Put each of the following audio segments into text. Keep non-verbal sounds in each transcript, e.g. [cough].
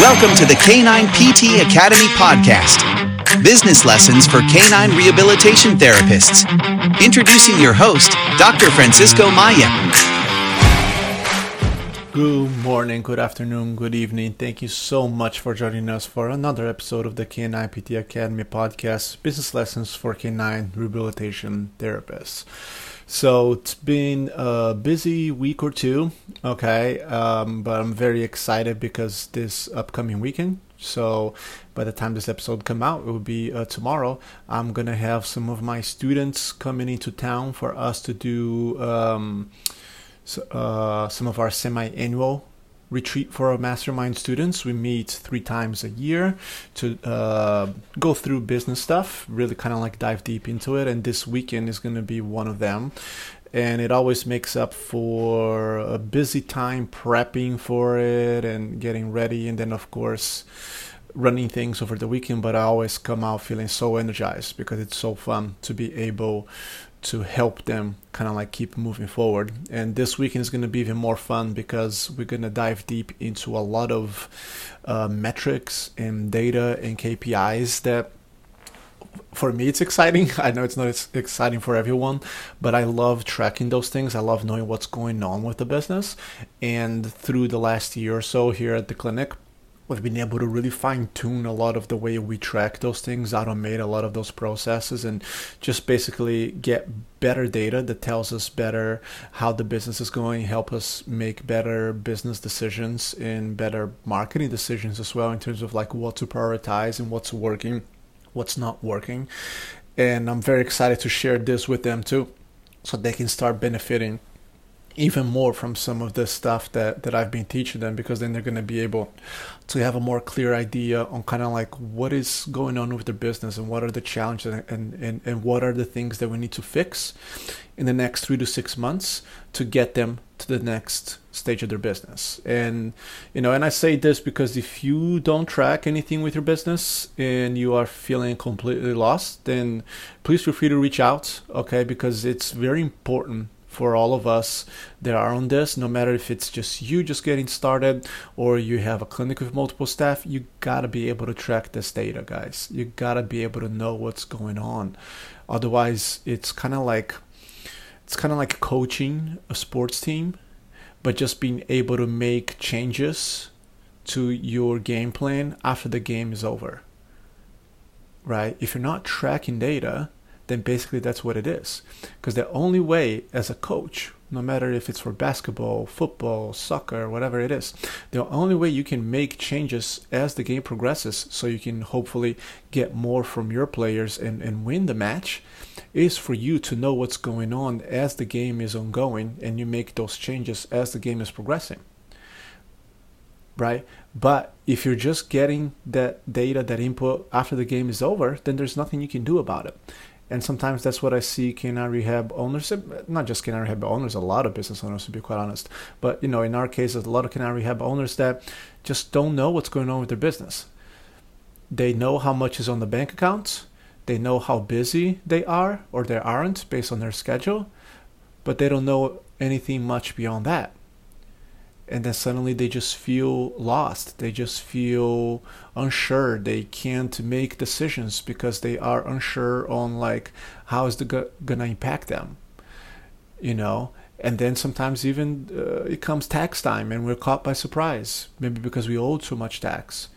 Welcome to the Canine PT Academy podcast. Business lessons for canine rehabilitation therapists. Introducing your host, Dr. Francisco Maya. Good morning, good afternoon, good evening. Thank you so much for joining us for another episode of the Canine PT Academy podcast, Business Lessons for Canine Rehabilitation Therapists. So it's been a busy week or two, okay, um, but I'm very excited because this upcoming weekend. So by the time this episode come out, it will be uh, tomorrow. I'm gonna have some of my students coming into town for us to do um, so, uh, some of our semi-annual retreat for our mastermind students. We meet three times a year to uh, go through business stuff, really kind of like dive deep into it. And this weekend is going to be one of them. And it always makes up for a busy time prepping for it and getting ready. And then, of course, running things over the weekend. But I always come out feeling so energized because it's so fun to be able to help them kind of like keep moving forward. And this weekend is going to be even more fun because we're going to dive deep into a lot of uh, metrics and data and KPIs that for me it's exciting. [laughs] I know it's not exciting for everyone but i love tracking those things. I love knowing what's going on with the business. And through the last year or so here at the clinic we've been able to really fine tune a lot of the way we track those things, automate a lot of those processes, and just basically get better data that tells us better how the business is going, help us make better business decisions and better marketing decisions as well in terms of like what to prioritize and what's working, what's not working. And I'm very excited to share this with them too so they can start benefiting even more from some of the stuff that, that I've been teaching them because then they're going to be able to have a more clear idea on kind of like what is going on with their business and what are the challenges and, and, and what are the things that we need to fix in the next three to six months to get them to the next stage of their business. And, you know, and I say this because if you don't track anything with your business and you are feeling completely lost, then please feel free to reach out, okay? Because it's very important for all of us that are on this, no matter if it's just you just getting started or you have a clinic with multiple staff, you gotta be able to track this data, guys. You gotta be able to know what's going on. Otherwise, it's kind of like it's kind of like coaching a sports team, but just being able to make changes to your game plan after the game is over. Right? If you're not tracking data, then basically that's what it is. Because the only way as a coach, no matter if it's for basketball, football, soccer, whatever it is, the only way you can make changes as the game progresses so you can hopefully get more from your players and, and win the match is for you to know what's going on as the game is ongoing and you make those changes as the game is progressing right? But if you're just getting that data, that input after the game is over, then there's nothing you can do about it and sometimes that's what I see canine rehab owners, not just canine rehab owners, a lot of business owners to be quite honest. But you know, in our case, a lot of canine rehab owners that just don't know what's going on with their business. They know how much is on the bank accounts, they know how busy they are or they aren't based on their schedule, but they don't know anything much beyond that and then suddenly they just feel lost. They just feel unsure. They can't make decisions because they are unsure on like how is the go- gonna impact them you know? And then sometimes even uh, it comes tax time and we're caught by surprise maybe because we owe too much tax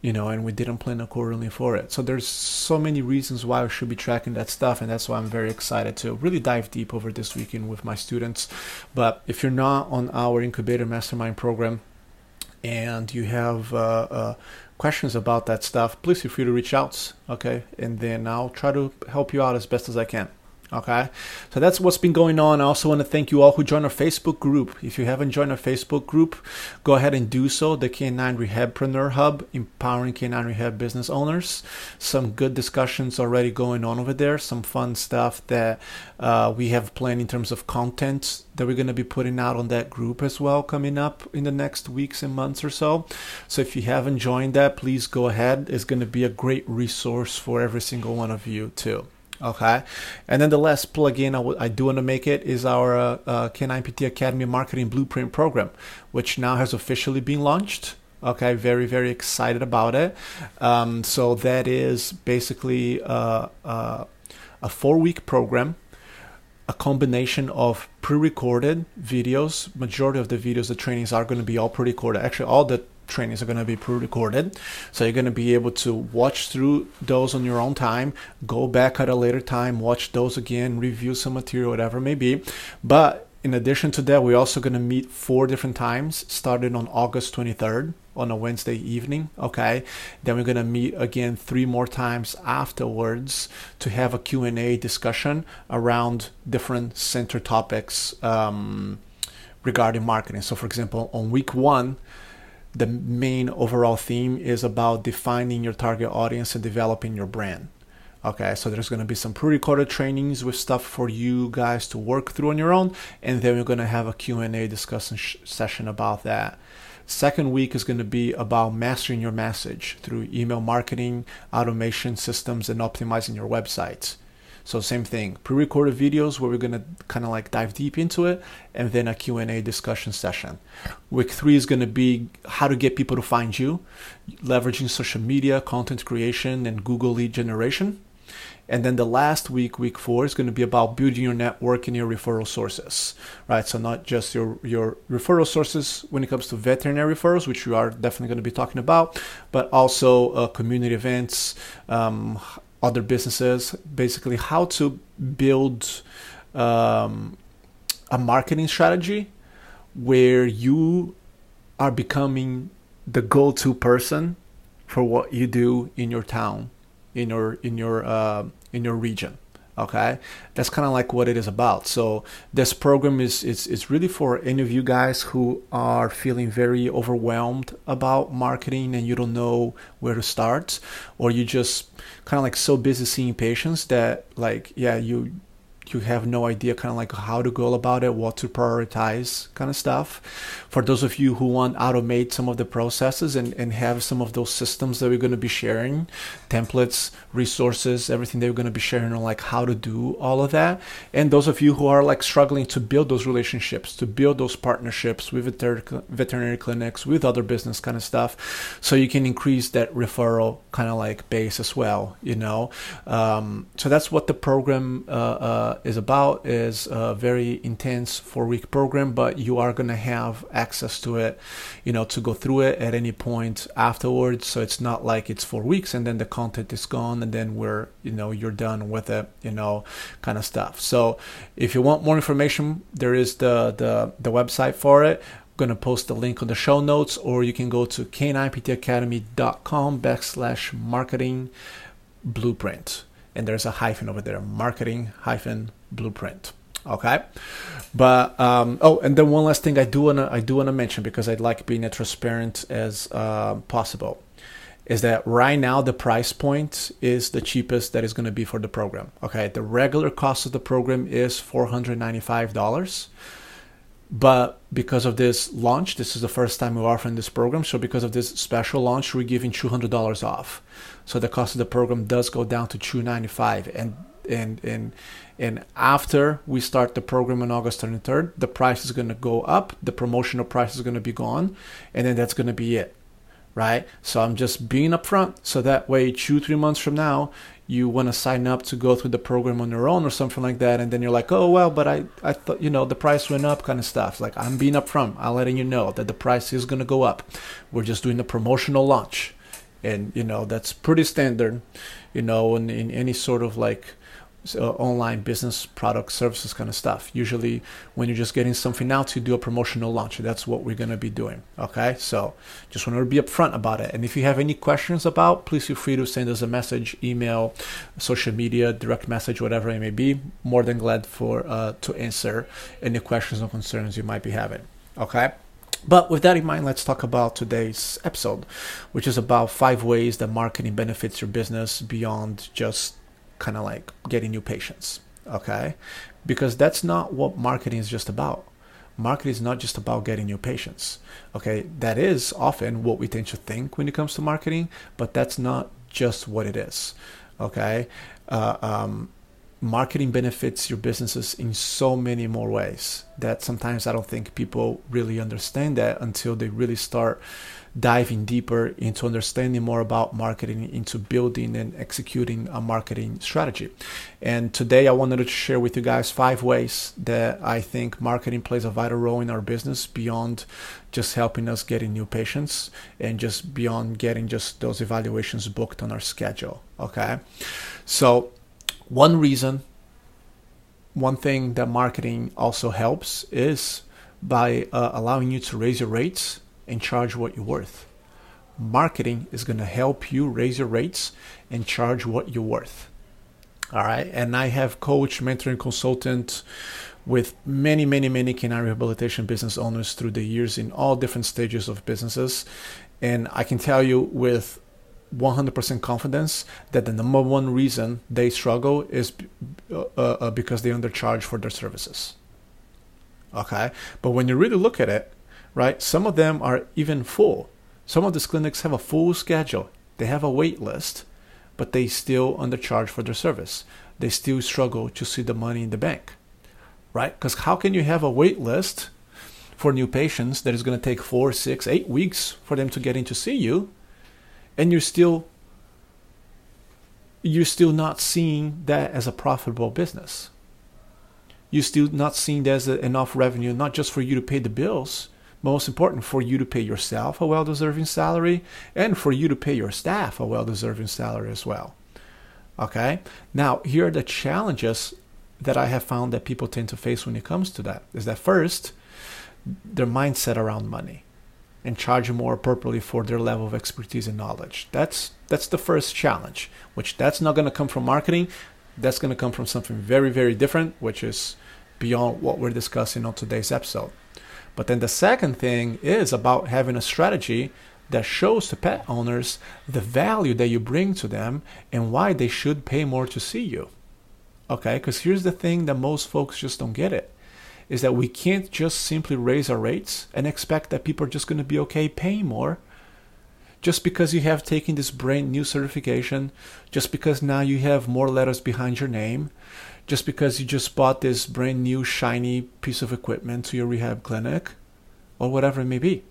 you know, and we didn't plan accordingly for it. So there's so many reasons why I should be tracking that stuff, and that's why I'm very excited to really dive deep over this weekend with my students. But if you're not on our incubator mastermind program and you have uh, uh, questions about that stuff, please feel free to reach out. Okay, and then I'll try to help you out as best as I can. Okay, so that's what's been going on. I also want to thank you all who joined our Facebook group. If you haven't joined our Facebook group, go ahead and do so. The Canine Rehabpreneur Hub, empowering canine rehab business owners. Some good discussions already going on over there. Some fun stuff that uh, we have planned in terms of content that we're going to be putting out on that group as well coming up in the next weeks and months or so. So if you haven't joined that, please go ahead. It's going to be a great resource for every single one of you too. Okay, and then the last plugin I, w- I do want to make it is our uh, uh, Canine PT Academy Marketing Blueprint program, which now has officially been launched. Okay, very very excited about it. Um, so that is basically uh, uh, a four week program a combination of pre-recorded videos majority of the videos the trainings are going to be all pre-recorded actually all the trainings are going to be pre-recorded so you're going to be able to watch through those on your own time go back at a later time watch those again review some material whatever may be but in addition to that we're also going to meet four different times starting on august 23rd on a Wednesday evening. Okay, then we're gonna meet again three more times afterwards to have a Q and A discussion around different center topics um, regarding marketing. So, for example, on week one. The main overall theme is about defining your target audience and developing your brand. Okay, so there's to be some pre-recorded trainings with stuff for you guys to work through on your own, and then we're to have a Q&A discussion sh- session about that. Second week is going to be about mastering your message through email marketing, automation systems, and optimizing your website. So same thing, pre-recorded videos where we're to kind of like dive deep into it and then a Q&A discussion session. Week 3 is to be how to get people to find you, leveraging social media, content creation and Google lead generation. And then the last week, week four, is going to be about building your network and your referral sources, right? So not just your your referral sources when it comes to veterinary referrals, which we are definitely going to be talking about, but also uh, community events, um, other businesses, basically how to build um, a marketing strategy where you are becoming the go-to person for what you do in your town in your in your uh, in your region okay? That's kind of like what it is about. So this program is it's, it's really for any of you guys who are feeling very overwhelmed about marketing and you don't know where to start or you just kind of like so busy seeing patients that like yeah you you have no idea kind of like how to go about it, what to prioritize kind of stuff. For those of you who want to automate some of the processes and, and have some of those systems that we're going to be sharing, templates, resources, everything that we're going to be sharing on like how to do all of that. And those of you who are like struggling to build those relationships, to build those partnerships with veterinary clinics, with other business kind of stuff, so you can increase that referral kind of like base as well, you know. Um, so that's what the program uh, uh, is about is a very intense four week program, but you are going to have access to it, you know, to go through it at any point afterwards. So it's not like it's four weeks and then the content is gone and then we're, you know, you're done with it, you know, kind of stuff. So if you want more information, there is the, the, the website for it I'm going to post the link on the show notes or you can go to k9ptacademy.com backslash marketing blueprint and there's a hyphen over there marketing hyphen blueprint okay? But um, oh and then one last thing i do want to i do want to mention because i'd like being as transparent as uh, possible is that right now the price point is the cheapest that is going to be for the program okay? The regular cost of the program is $495 but because of this launch this is the first time we're offering this program. So because of this special launch we're giving $200 off. So the cost of the program does go down to 295 and and and and after we start the program on August 23rd the price is going to go up. The promotional price is going to be gone. And then that's going to be it right? So i'm just being upfront. So that way two three months from now you want to sign up to go through the program on your own or something like that and then you're like oh well but i i thought you know the price went up kind of stuff. Like i'm being upfront. I'm letting you know that the price is going to go up. We're just doing a promotional launch. And you know that's pretty standard you know in, in any sort of like uh, online business product services kind of stuff. Usually when you're just getting something out you do a promotional launch. That's what we're going to be doing okay? So just want to be upfront about it. And if you have any questions about please feel free to send us a message email social media direct message whatever it may be. More than glad for uh, to answer any questions or concerns you might be having okay? But with that in mind, let's talk about today's episode, which is about five ways that marketing benefits your business beyond just kind of like getting new patients. Okay. Because that's not what marketing is just about. Marketing is not just about getting new patients. Okay. That is often what we tend to think when it comes to marketing, but that's not just what it is. Okay. Uh, um, marketing benefits your businesses in so many more ways that sometimes I don't think people really understand that until they really start diving deeper into understanding more about marketing, into building and executing a marketing strategy. And today I wanted to share with you guys five ways that I think marketing plays a vital role in our business beyond just helping us getting new patients and just beyond getting just those evaluations booked on our schedule. Okay. So one reason, one thing that marketing also helps is by uh, allowing you to raise your rates and charge what you're worth. Marketing is going to help you raise your rates and charge what you're worth. All right. And I have coach, mentor, and consultant with many, many, many canine rehabilitation business owners through the years in all different stages of businesses. And I can tell you with 100% confidence that the number one reason they struggle is uh, uh, because they undercharge for their services. Okay. But when you really look at it, right? Some of them are even full. Some of these clinics have a full schedule. They have a wait list, but they still undercharge for their service. They still struggle to see the money in the bank, right? Because how can you have a wait list for new patients that is going to take four, six, eight weeks for them to get in to see you, and you're still you're still not seeing that as a profitable business. You're still not seeing that as enough revenue, not just for you to pay the bills, most important for you to pay yourself a well deserving salary and for you to pay your staff a well deserving salary as well. Okay? Now, here are the challenges that I have found that people tend to face when it comes to that is that first, their mindset around money and charge more appropriately for their level of expertise and knowledge. That's that's the first challenge, which that's not going to come from marketing. That's going to come from something very very different, which is beyond what we're discussing on today's episode. But then the second thing is about having a strategy that shows to pet owners the value that you bring to them and why they should pay more to see you. Okay, because here's the thing that most folks just don't get it is that we can't just simply raise our rates and expect that people are just going to be okay paying more just because you have taken this brand new certification, just because now you have more letters behind your name, just because you just bought this brand new shiny piece of equipment to your rehab clinic or whatever it may be.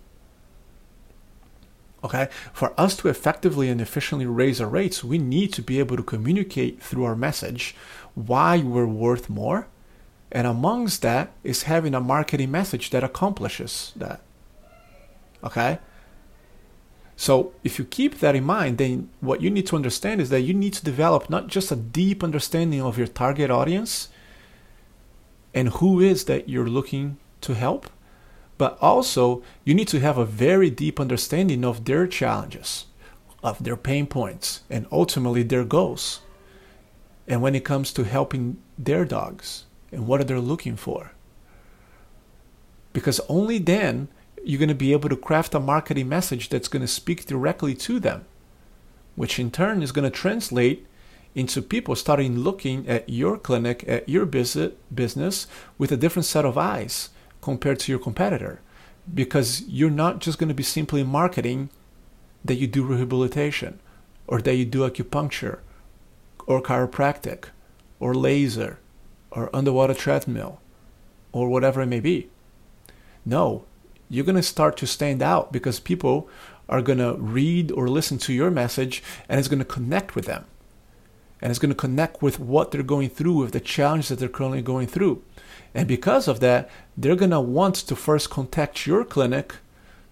Okay, for us to effectively and efficiently raise our rates, we need to be able to communicate through our message why we're worth more. And amongst that is having a marketing message that accomplishes that. Okay, so if you keep that in mind, then what you need to understand is that you need to develop not just a deep understanding of your target audience and who is that you're looking to help, but also you need to have a very deep understanding of their challenges, of their pain points, and ultimately their goals. And when it comes to helping their dogs and what are they looking for. Because only then you're going to be able to craft a marketing message that's going to speak directly to them, which in turn is going to translate into people starting looking at your clinic, at your business with a different set of eyes compared to your competitor. Because you're not just going to be simply marketing that you do rehabilitation or that you do acupuncture or chiropractic or laser or underwater treadmill or whatever it may be. No, you're going to start to stand out because people are going to read or listen to your message and it's going to connect with them. And it's going to connect with what they're going through, with the challenges that they're currently going through. And because of that, they're going to want to first contact your clinic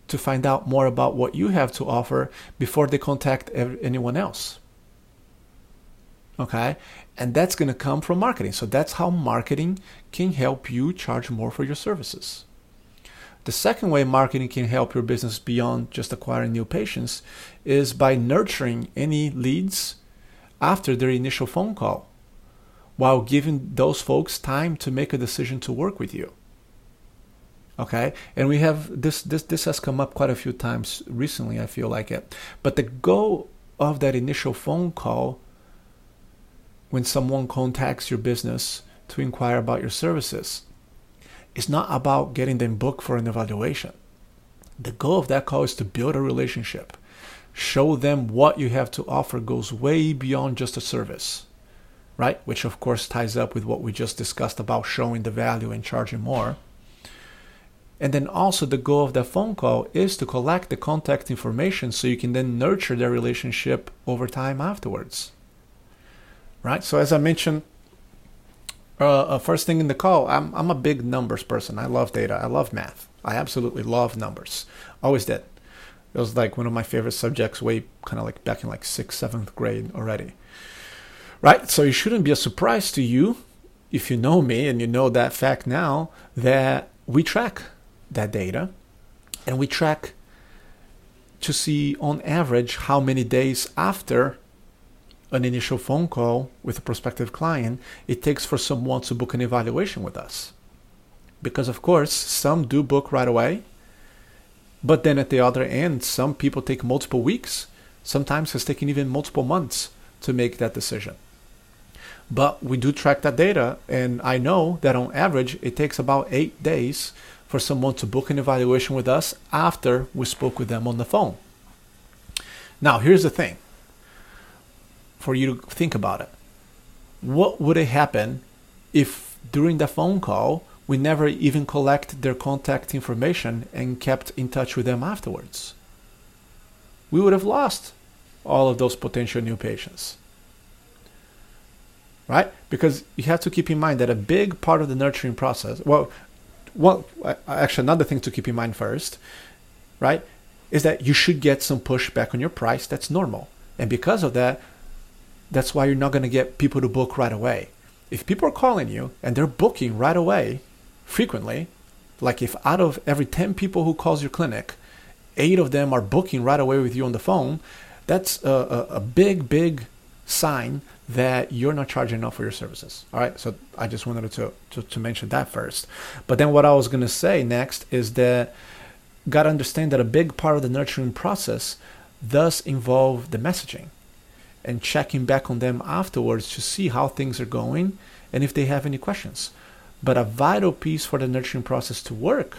to find out more about what you have to offer before they contact anyone else. Okay? And that's going to come from marketing. So that's how marketing can help you charge more for your services. The second way marketing can help your business beyond just acquiring new patients is by nurturing any leads after their initial phone call while giving those folks time to make a decision to work with you. Okay? And we have this this this has come up quite a few times recently, I feel like it. But the goal of that initial phone call when someone contacts your business to inquire about your services it's not about getting them booked for an evaluation. The goal of that call is to build a relationship. Show them what you have to offer goes way beyond just a service. right? Which of course ties up with what we just discussed about showing the value and charging more. And then also the goal of that phone call is to collect the contact information so you can then nurture their relationship over time afterwards. Right? So as I mentioned uh, uh, first thing in the call, I'm I'm a big numbers person. I love data. I love math. I absolutely love numbers. Always did. It was like one of my favorite subjects way kind of like back in like sixth, seventh grade already. Right? So it shouldn't be a surprise to you if you know me and you know that fact now that we track that data and we track to see on average how many days after an initial phone call with a prospective client it takes for someone to book an evaluation with us. Because, of course, some do book right away, but then at the other end, some people take multiple weeks, sometimes has taken even multiple months to make that decision. But we do track that data, and I know that on average it takes about eight days for someone to book an evaluation with us after we spoke with them on the phone. Now, here's the thing for you to think about it. What would have happened if during the phone call we never even collect their contact information and kept in touch with them afterwards? We would have lost all of those potential new patients. Right? Because you have to keep in mind that a big part of the nurturing process, well, well, actually, another thing to keep in mind first, right, is that you should get some pushback on your price. That's normal. And because of that, that's why you're not going to get people to book right away. If people are calling you and they're booking right away, frequently, like if out of every 10 people who calls your clinic, eight of them are booking right away with you on the phone, that's a, a, a big, big sign that you're not charging enough for your services. All right. So I just wanted to, to, to mention that first. But then what I was going to say next is that got to understand that a big part of the nurturing process does involve the messaging and checking back on them afterwards to see how things are going and if they have any questions. But a vital piece for the nurturing process to work,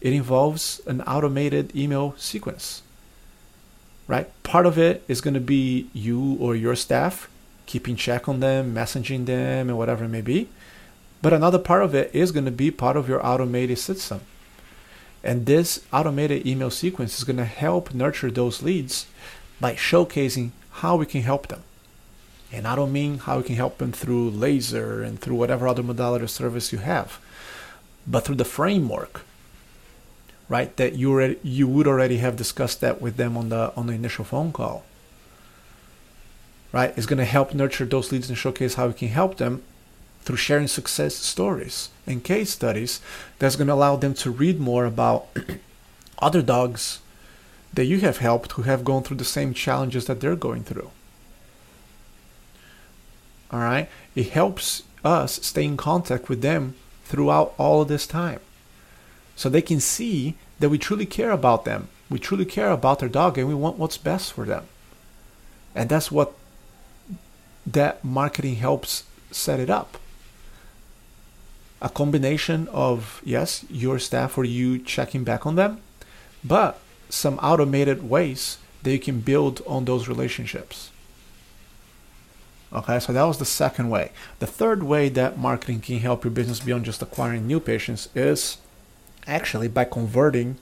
it involves an automated email sequence. Right? Part of it is going to be you or your staff keeping check on them, messaging them, and whatever it may be. But another part of it is going to be part of your automated system. And this automated email sequence is going to help nurture those leads by showcasing how we can help them. And I don't mean how we can help them through laser and through whatever other modality of service you have, but through the framework, right? That you already, you would already have discussed that with them on the on the initial phone call, right? It's going to help nurture those leads and showcase how we can help them through sharing success stories and case studies. That's going to allow them to read more about [clears throat] other dogs that you have helped who have gone through the same challenges that they're going through. All right? It helps us stay in contact with them throughout all of this time. So they can see that we truly care about them. We truly care about their dog and we want what's best for them. And that's what that marketing helps set it up. A combination of, yes, your staff or you checking back on them, but some automated ways that you can build on those relationships. Okay, so that was the second way. The third way that marketing can help your business beyond just acquiring new patients is actually by converting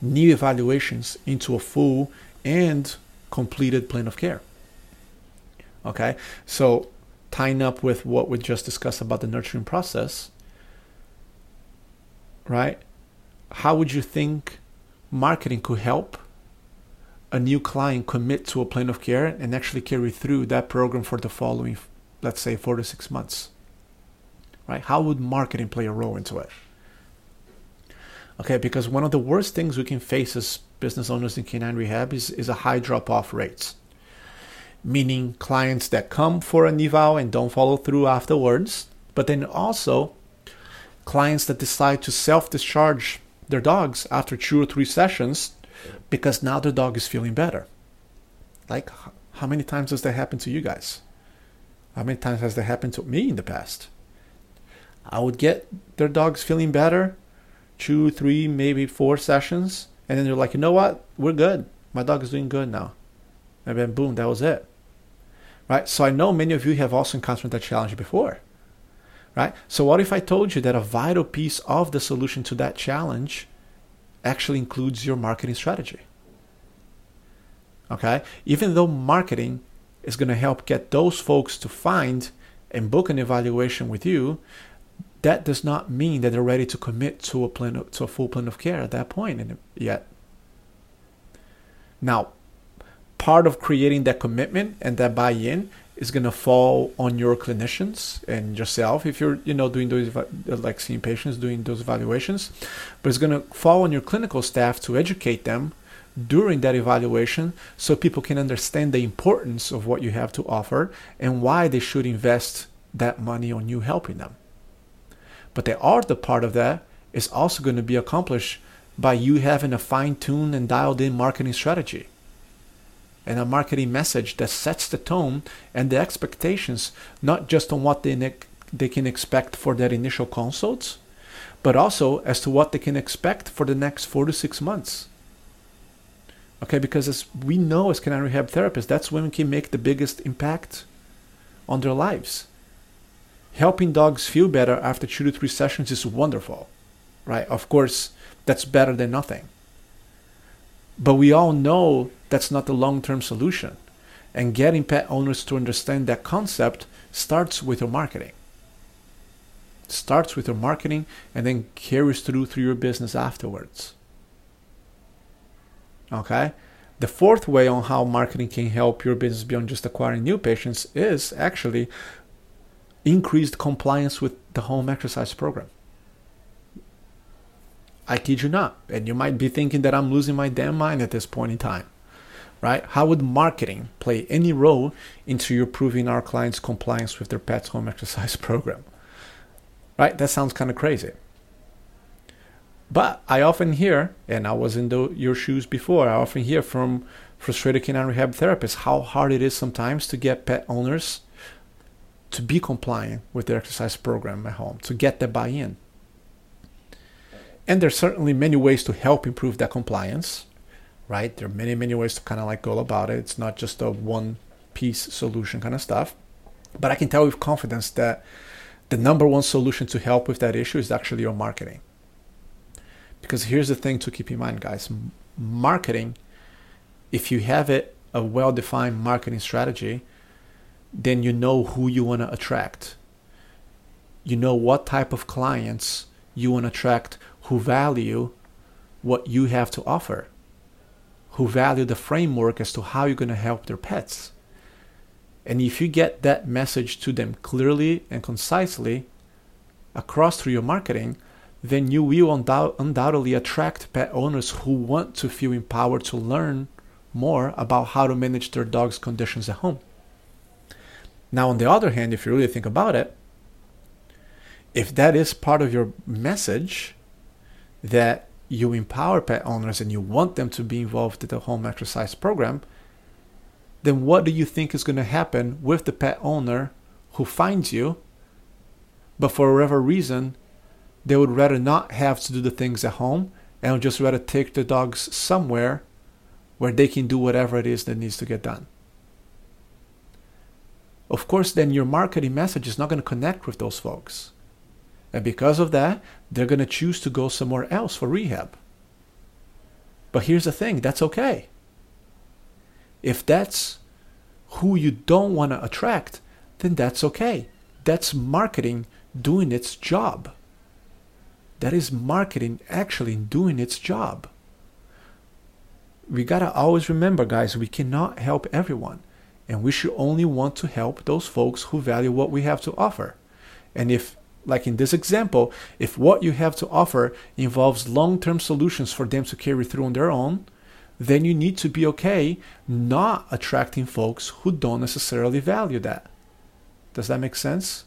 new evaluations into a full and completed plan of care. Okay, so tying up with what we just discussed about the nurturing process, right? How would you think marketing could help a new client commit to a plan of care and actually carry through that program for the following, let's say, four to six months. Right? How would marketing play a role into it? Okay, because one of the worst things we can face as business owners in canine rehab is, is a high drop off rates. Meaning clients that come for an eval and don't follow through afterwards, but then also clients that decide to self discharge their dogs after two or three sessions because now their dog is feeling better. Like, how many times has that happened to you guys? How many times has that happened to me in the past? I would get their dogs feeling better, two, three, maybe four sessions, and then they're like, you know what? We're good. My dog is doing good now. And then boom, that was it. right? So I know many of you have also encountered that challenge before, right? So what if I told you that a vital piece of the solution to that challenge actually includes your marketing strategy? Okay? Even though marketing is going to help get those folks to find and book an evaluation with you, that does not mean that they're ready to commit to a plan of, to a full plan of care at that point yet. Now, part of creating that commitment and that buy-in is going to fall on your clinicians and yourself if you're you know doing those like seeing patients doing those evaluations. But it's going to fall on your clinical staff to educate them during that evaluation so people can understand the importance of what you have to offer and why they should invest that money on you helping them. But the other part of that is also going to be accomplished by you having a fine-tuned and dialed in marketing strategy and a marketing message that sets the tone and the expectations, not just on what they, ne- they can expect for their initial consults, but also as to what they can expect for the next four to six months. Okay, because as we know as canine rehab therapists, that's when we can make the biggest impact on their lives. Helping dogs feel better after two to three sessions is wonderful, right? Of course, that's better than nothing. But we all know that's not the long term solution. And getting pet owners to understand that concept starts with your marketing. Starts with your marketing and then carries through through your business afterwards. Okay? The fourth way on how marketing can help your business beyond just acquiring new patients is actually increased compliance with the home exercise program. I kid you not. And you might be thinking that I'm losing my damn mind at this point in time right? How would marketing play any role into you proving our clients' compliance with their pet's home [laughs] exercise program? Right? That sounds kind of crazy. But I often hear, and I was in the, your shoes before, I often hear from frustrated canine rehab therapists how hard it is sometimes to get pet owners to be compliant with their exercise program at home, to get the buy in. And there's certainly many ways to help improve that compliance right? There are many, many ways to kind of like go about it. It's not just a one piece solution kind of stuff. But I can tell with confidence that the number one solution to help with that issue is actually your marketing. Because here's the thing to keep in mind, guys marketing, if you have it, a well defined marketing strategy, then you know who you want to attract. You know what type of clients you want to attract who value what you have to offer who value the framework as to how you're going to help their pets. And if you get that message to them clearly and concisely across through your marketing, then you will undou- undoubtedly attract pet owners who want to feel empowered to learn more about how to manage their dog's conditions at home. Now, on the other hand, if you really think about it, if that is part of your message, that you empower pet owners and you want them to be involved in the home exercise program, then what do you think is going to happen with the pet owner who finds you, but for whatever reason, they would rather not have to do the things at home and would just rather take the dogs somewhere where they can do whatever it is that needs to get done. Of course, then your marketing message is not going to connect with those folks. And because of that, they're going to choose to go somewhere else for rehab. But here's the thing that's okay. If that's who you don't want to attract, then that's okay. That's marketing doing its job. That is marketing actually doing its job. We got to always remember, guys, we cannot help everyone. And we should only want to help those folks who value what we have to offer. And if like in this example, if what you have to offer involves long term solutions for them to carry through on their own, then you need to be okay not attracting folks who don't necessarily value that. Does that make sense?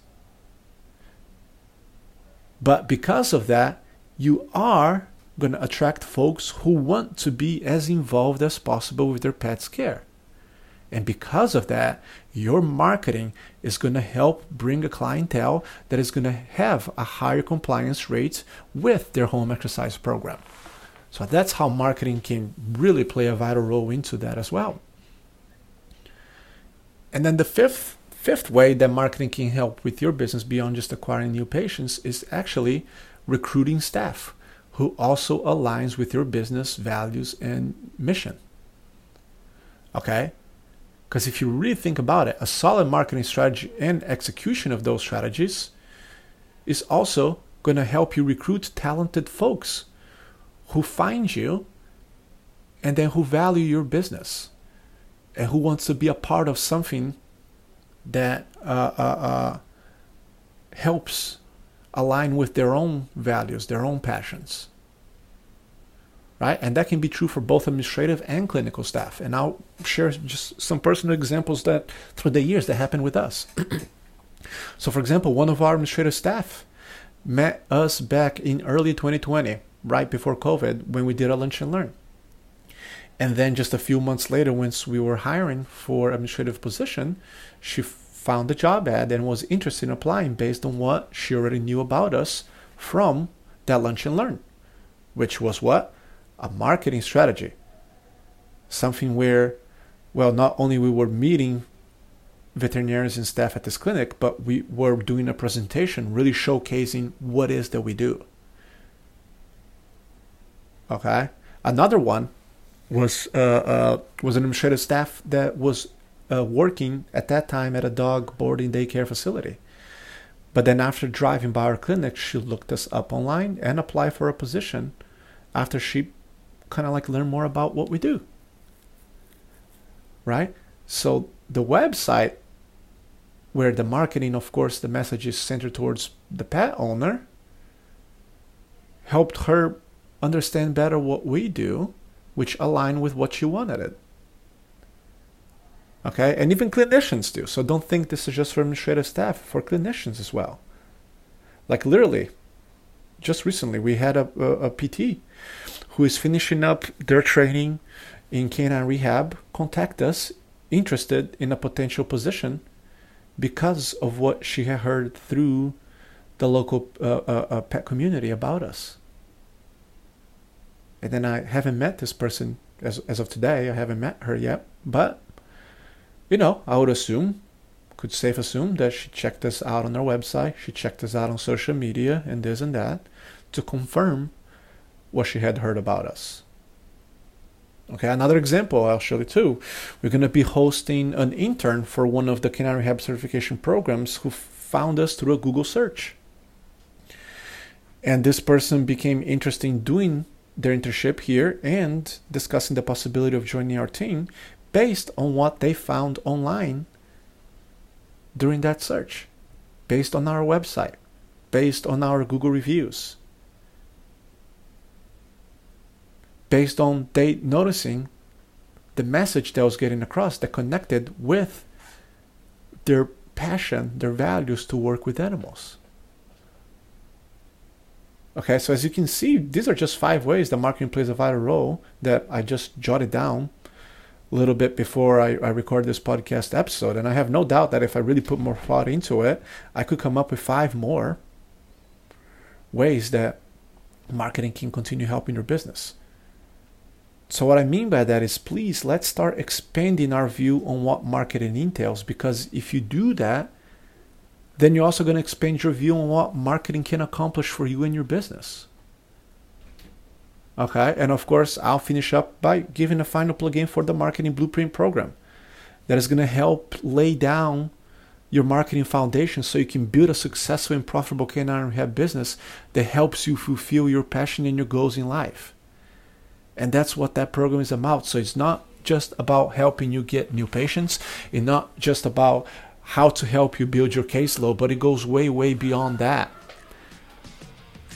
But because of that, you are going to attract folks who want to be as involved as possible with their pet's care. And because of that, your marketing is going to help bring a clientele that is going to have a higher compliance rate with their home exercise program. So that's how marketing can really play a vital role into that as well. And then the fifth fifth way that marketing can help with your business beyond just acquiring new patients is actually recruiting staff who also aligns with your business values and mission. Okay? Because if you really think about it, a solid marketing strategy and execution of those strategies is also going to help you recruit talented folks who find you and then who value your business and who wants to be a part of something that uh, uh, uh, helps align with their own values, their own passions. Right? And that can be true for both administrative and clinical staff. And I'll share just some personal examples that through the years that happened with us. [clears throat] so, for example, one of our administrative staff met us back in early 2020, right before COVID, when we did a lunch and learn. And then just a few months later, once we were hiring for administrative position, she found the job ad and was interested in applying based on what she already knew about us from that lunch and learn, which was what? A marketing strategy. Something where, well, not only we were meeting veterinarians and staff at this clinic, but we were doing a presentation really showcasing what is that we do. Okay. Another one was uh, uh, was an administrative staff that was uh, working at that time at a dog boarding daycare facility. But then after driving by our clinic, she looked us up online and applied for a position after she kind of like learn more about what we do. Right? So the website where the marketing, of course, the message is centered towards the pet owner, helped her understand better what we do, which align with what she wanted it. Okay, and even clinicians do. So don't think this is just for administrative staff, for clinicians as well. Like literally, just recently we had a, a, a PT who is finishing up their training in canine rehab contact us interested in a potential position because of what she had heard through the local uh, uh, uh, pet community about us. And then I haven't met this person as, as of today. I haven't met her yet, but you know, I would assume, could safe assume that she checked us out on our website, she checked us out on social media and this and that to confirm what she had heard about us. Okay, another example I'll show you too. We're going to be hosting an intern for one of the Canine Rehab certification programs who found us through a Google search. And this person became interested in doing their internship here and discussing the possibility of joining our team based on what they found online during that search, based on our website, based on our Google reviews. Based on they noticing the message that was getting across that connected with their passion, their values to work with animals. Okay, so as you can see, these are just five ways that marketing plays a vital role that I just jotted down a little bit before I, I record this podcast episode. And I have no doubt that if I really put more thought into it, I could come up with five more ways that marketing can continue helping your business. So what I mean by that is please let's start expanding our view on what marketing entails because if you do that, then you're also going to expand your view on what marketing can accomplish for you and your business. Okay, and of course, I'll finish up by giving a final plugin for the Marketing Blueprint program that is going to help lay down your marketing foundation so you can build a successful and profitable canine rehab business that helps you fulfill your passion and your goals in life. And that's what that program is about. So it's not just about helping you get new patients, it's not just about how to help you build your caseload, but it goes way, way beyond that.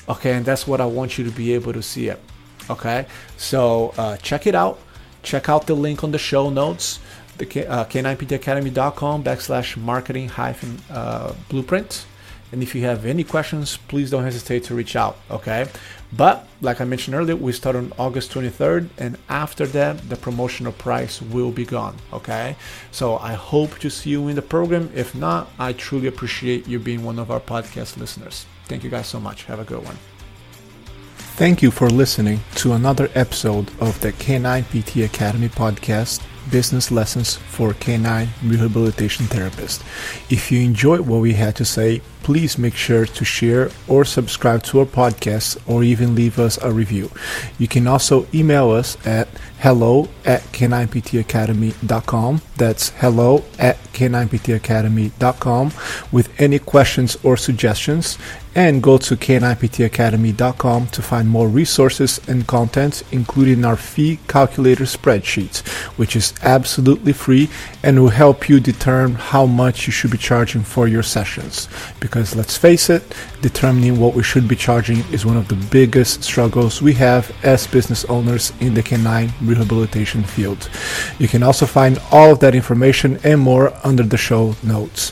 Okay, and that's what I want you to be able to see it. Okay, so uh, check it out. Check out the link on the show notes, the K- uh, k9ptacademy.com backslash marketing hyphen uh, blueprint. And if you have any questions, please don't hesitate to reach out. Okay. But like I mentioned earlier, we start on August 23rd, and after that, the promotional price will be gone. Okay. So I hope to see you in the program. If not, I truly appreciate you being one of our podcast listeners. Thank you guys so much. Have a good one. Thank you for listening to another episode of the K9PT Academy podcast business lessons for canine rehabilitation therapists. If you enjoyed what we had to say, please make sure to share or subscribe to our podcast or even leave us a review. You can also email us at hello at k9ptacademy.com. That's hello at k9ptacademy.com with any questions or suggestions. And go to k9ptacademy.com to find more resources and content, including our fee calculator spreadsheet, which is absolutely free and will help you determine how much you should be charging for your sessions. Because let's face it, determining what we should be charging is one of the biggest struggles we have as business owners in the canine rehabilitation field. You can also find all of that information and more under the show notes.